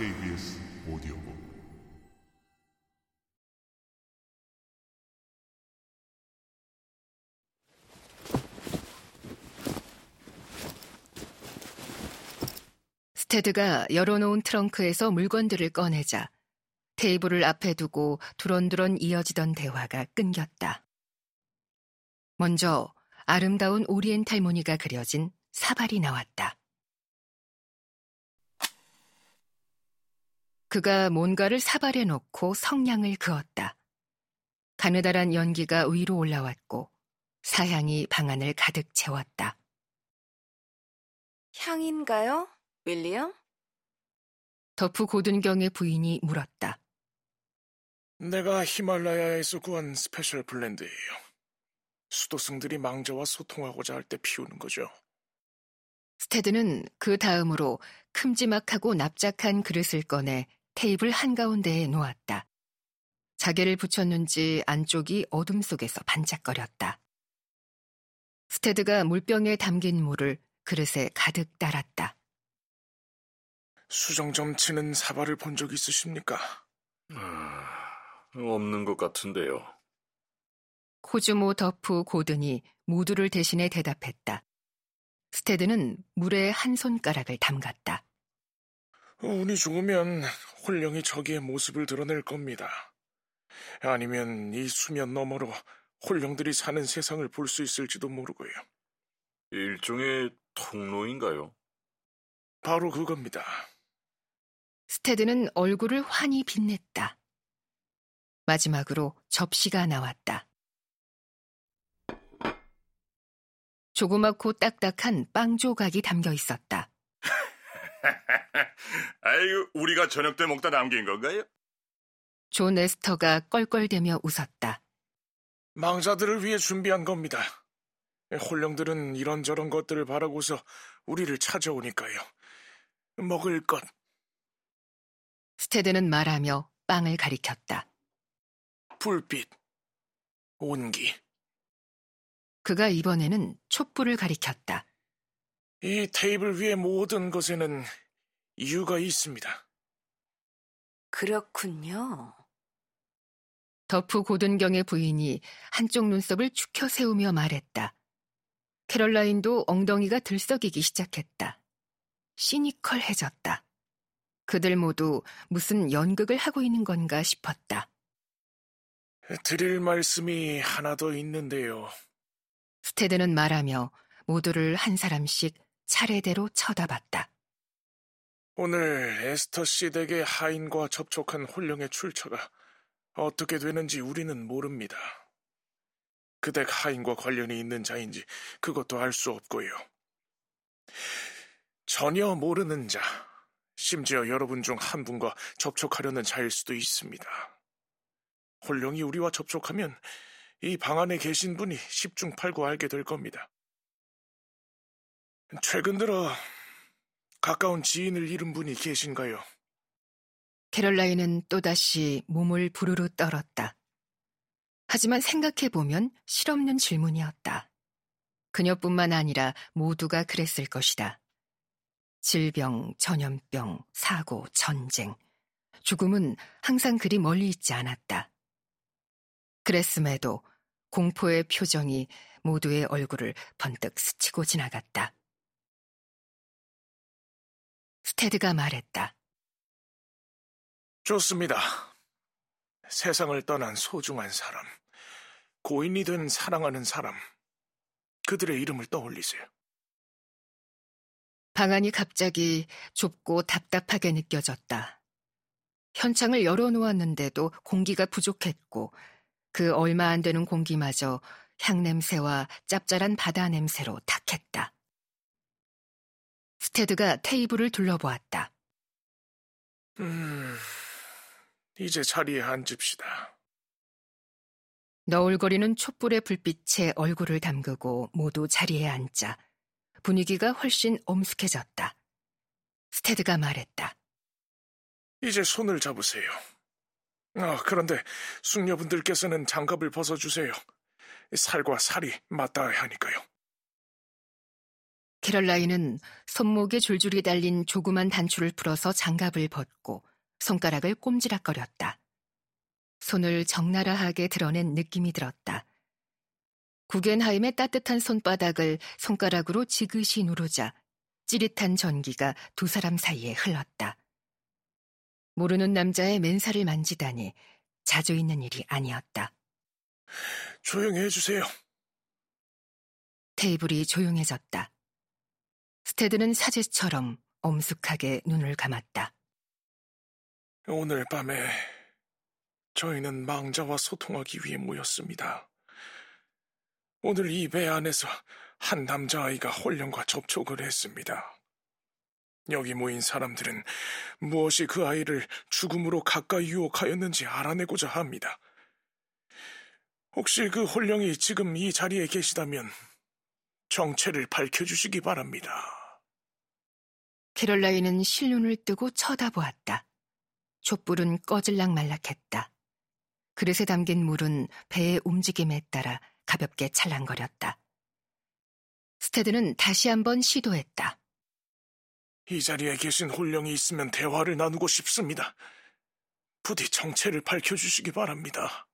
KBS 오디오북 스테드가 열어놓은 트렁크에서 물건들을 꺼내자 테이블을 앞에 두고 두런두런 이어지던 대화가 끊겼다. 먼저 아름다운 오리엔탈 무늬가 그려진 사발이 나왔다. 그가 뭔가를 사발에 놓고 성냥을 그었다. 가느다란 연기가 위로 올라왔고 사향이 방안을 가득 채웠다. 향인가요, 윌리엄? 더프 고든경의 부인이 물었다. 내가 히말라야에서 구한 special blend예요. 수도승들이 망자와 소통하고자 할 때 피우는 거죠. 스테드는 그 다음으로 큼지막하고 납작한 그릇을 꺼내 테이블 한가운데에 놓았다. 자개를 붙였는지 안쪽이 어둠 속에서 반짝거렸다. 스테드가 물병에 담긴 물을 그릇에 가득 따랐다. 수정 점치는 사발을 본 적 있으십니까? 아, 없는 것 같은데요. 코즈모 더프 고든이 모두를 대신해 대답했다. 스테드는 물에 한 손가락을 담갔다. 운이 좋으면 홀령이 저기의 모습을 드러낼 겁니다. 아니면 이 수면 너머로 홀령들이 사는 세상을 볼 수 있을지도 모르고요. 일종의 통로인가요? 바로 그겁니다. 스테드는 얼굴을 환히 빛냈다. 마지막으로 접시가 나왔다. 조그맣고 딱딱한 빵 조각이 담겨 있었다. 아이고, 우리가 저녁 때 먹다 남긴 건가요? 존 에스터가 껄껄대며 웃었다. 망자들을 위해 준비한 겁니다. 혼령들은 이런저런 것들을 바라고서 우리를 찾아오니까요. 먹을 것. 스테드는 말하며 빵을 가리켰다. 불빛. 온기. 그가 이번에는 촛불을 가리켰다. 이 테이블 위의 모든 것에는 이유가 있습니다. 그렇군요. 더프 고든경의 부인이 한쪽 눈썹을 축혀 세우며 말했다. 캐럴라인도 엉덩이가 들썩이기 시작했다. 시니컬해졌다. 그들 모두 무슨 연극을 하고 있는 건가 싶었다. 드릴 말씀이 하나 더 있는데요. 스테드는 말하며 모두를 한 사람씩 차례대로 쳐다봤다. 오늘 에스터 씨 댁의 하인과 접촉한 홀령의 출처가 어떻게 되는지 우리는 모릅니다. 그 댁 하인과 관련이 있는 자인지 그것도 알 수 없고요. 전혀 모르는 자, 심지어 여러분 중 한 분과 접촉하려는 자일 수도 있습니다. 홀령이 우리와 접촉하면 이 방 안에 계신 분이 십중팔구 알게 될 겁니다. 최근 들어 가까운 지인을 잃은 분이 계신가요? 캐럴라인은 또다시 몸을 부르르 떨었다. 하지만 생각해보면 실없는 질문이었다. 그녀뿐만 아니라 모두가 그랬을 것이다. 질병, 전염병, 사고, 전쟁. 죽음은 항상 그리 멀리 있지 않았다. 그랬음에도 공포의 표정이 모두의 얼굴을 번뜩 스치고 지나갔다. 테드가 말했다. 좋습니다. 세상을 떠난 소중한 사람, 고인이 된 사랑하는 사람, 그들의 이름을 떠올리세요. 방안이 갑자기 좁고 답답하게 느껴졌다. 현창을 열어놓았는데도 공기가 부족했고 그 얼마 안 되는 공기마저 향냄새와 짭짤한 바다 냄새로 탁했다. 스테드가 테이블을 둘러보았다. 음, 이제 자리에 앉읍시다. 너울거리는 촛불의 불빛에 얼굴을 담그고 모두 자리에 앉자 분위기가 훨씬 엄숙해졌다. 스테드가 말했다. 이제 손을 잡으세요. 아, 그런데 숙녀분들께서는 장갑을 벗어주세요. 살과 살이 맞닿아야 하니까요. 캐럴라인은 손목에 줄줄이 달린 조그만 단추를 풀어서 장갑을 벗고 손가락을 꼼지락거렸다. 손을 적나라하게 드러낸 느낌이 들었다. 구겐하임의 따뜻한 손바닥을 손가락으로 지그시 누르자 찌릿한 전기가 두 사람 사이에 흘렀다. 모르는 남자의 맨살을 만지다니 자주 있는 일이 아니었다. 조용히 해주세요. 테이블이 조용해졌다. 스테드는 사제처럼 엄숙하게 눈을 감았다. 오늘 밤에 저희는 망자와 소통하기 위해 모였습니다. 오늘 이 배 안에서 한 남자아이가 홀령과 접촉을 했습니다. 여기 모인 사람들은 무엇이 그 아이를 죽음으로 가까이 유혹하였는지 알아내고자 합니다. 혹시 그 홀령이 지금 이 자리에 계시다면 정체를 밝혀주시기 바랍니다. 캐롤라인은 실눈을 뜨고 쳐다보았다. 촛불은 꺼질락 말락했다. 그릇에 담긴 물은 배의 움직임에 따라 가볍게 찰랑거렸다. 스테드는 다시 한번 시도했다. 이 자리에 계신 홀령이 있으면 대화를 나누고 싶습니다. 부디 정체를 밝혀주시기 바랍니다.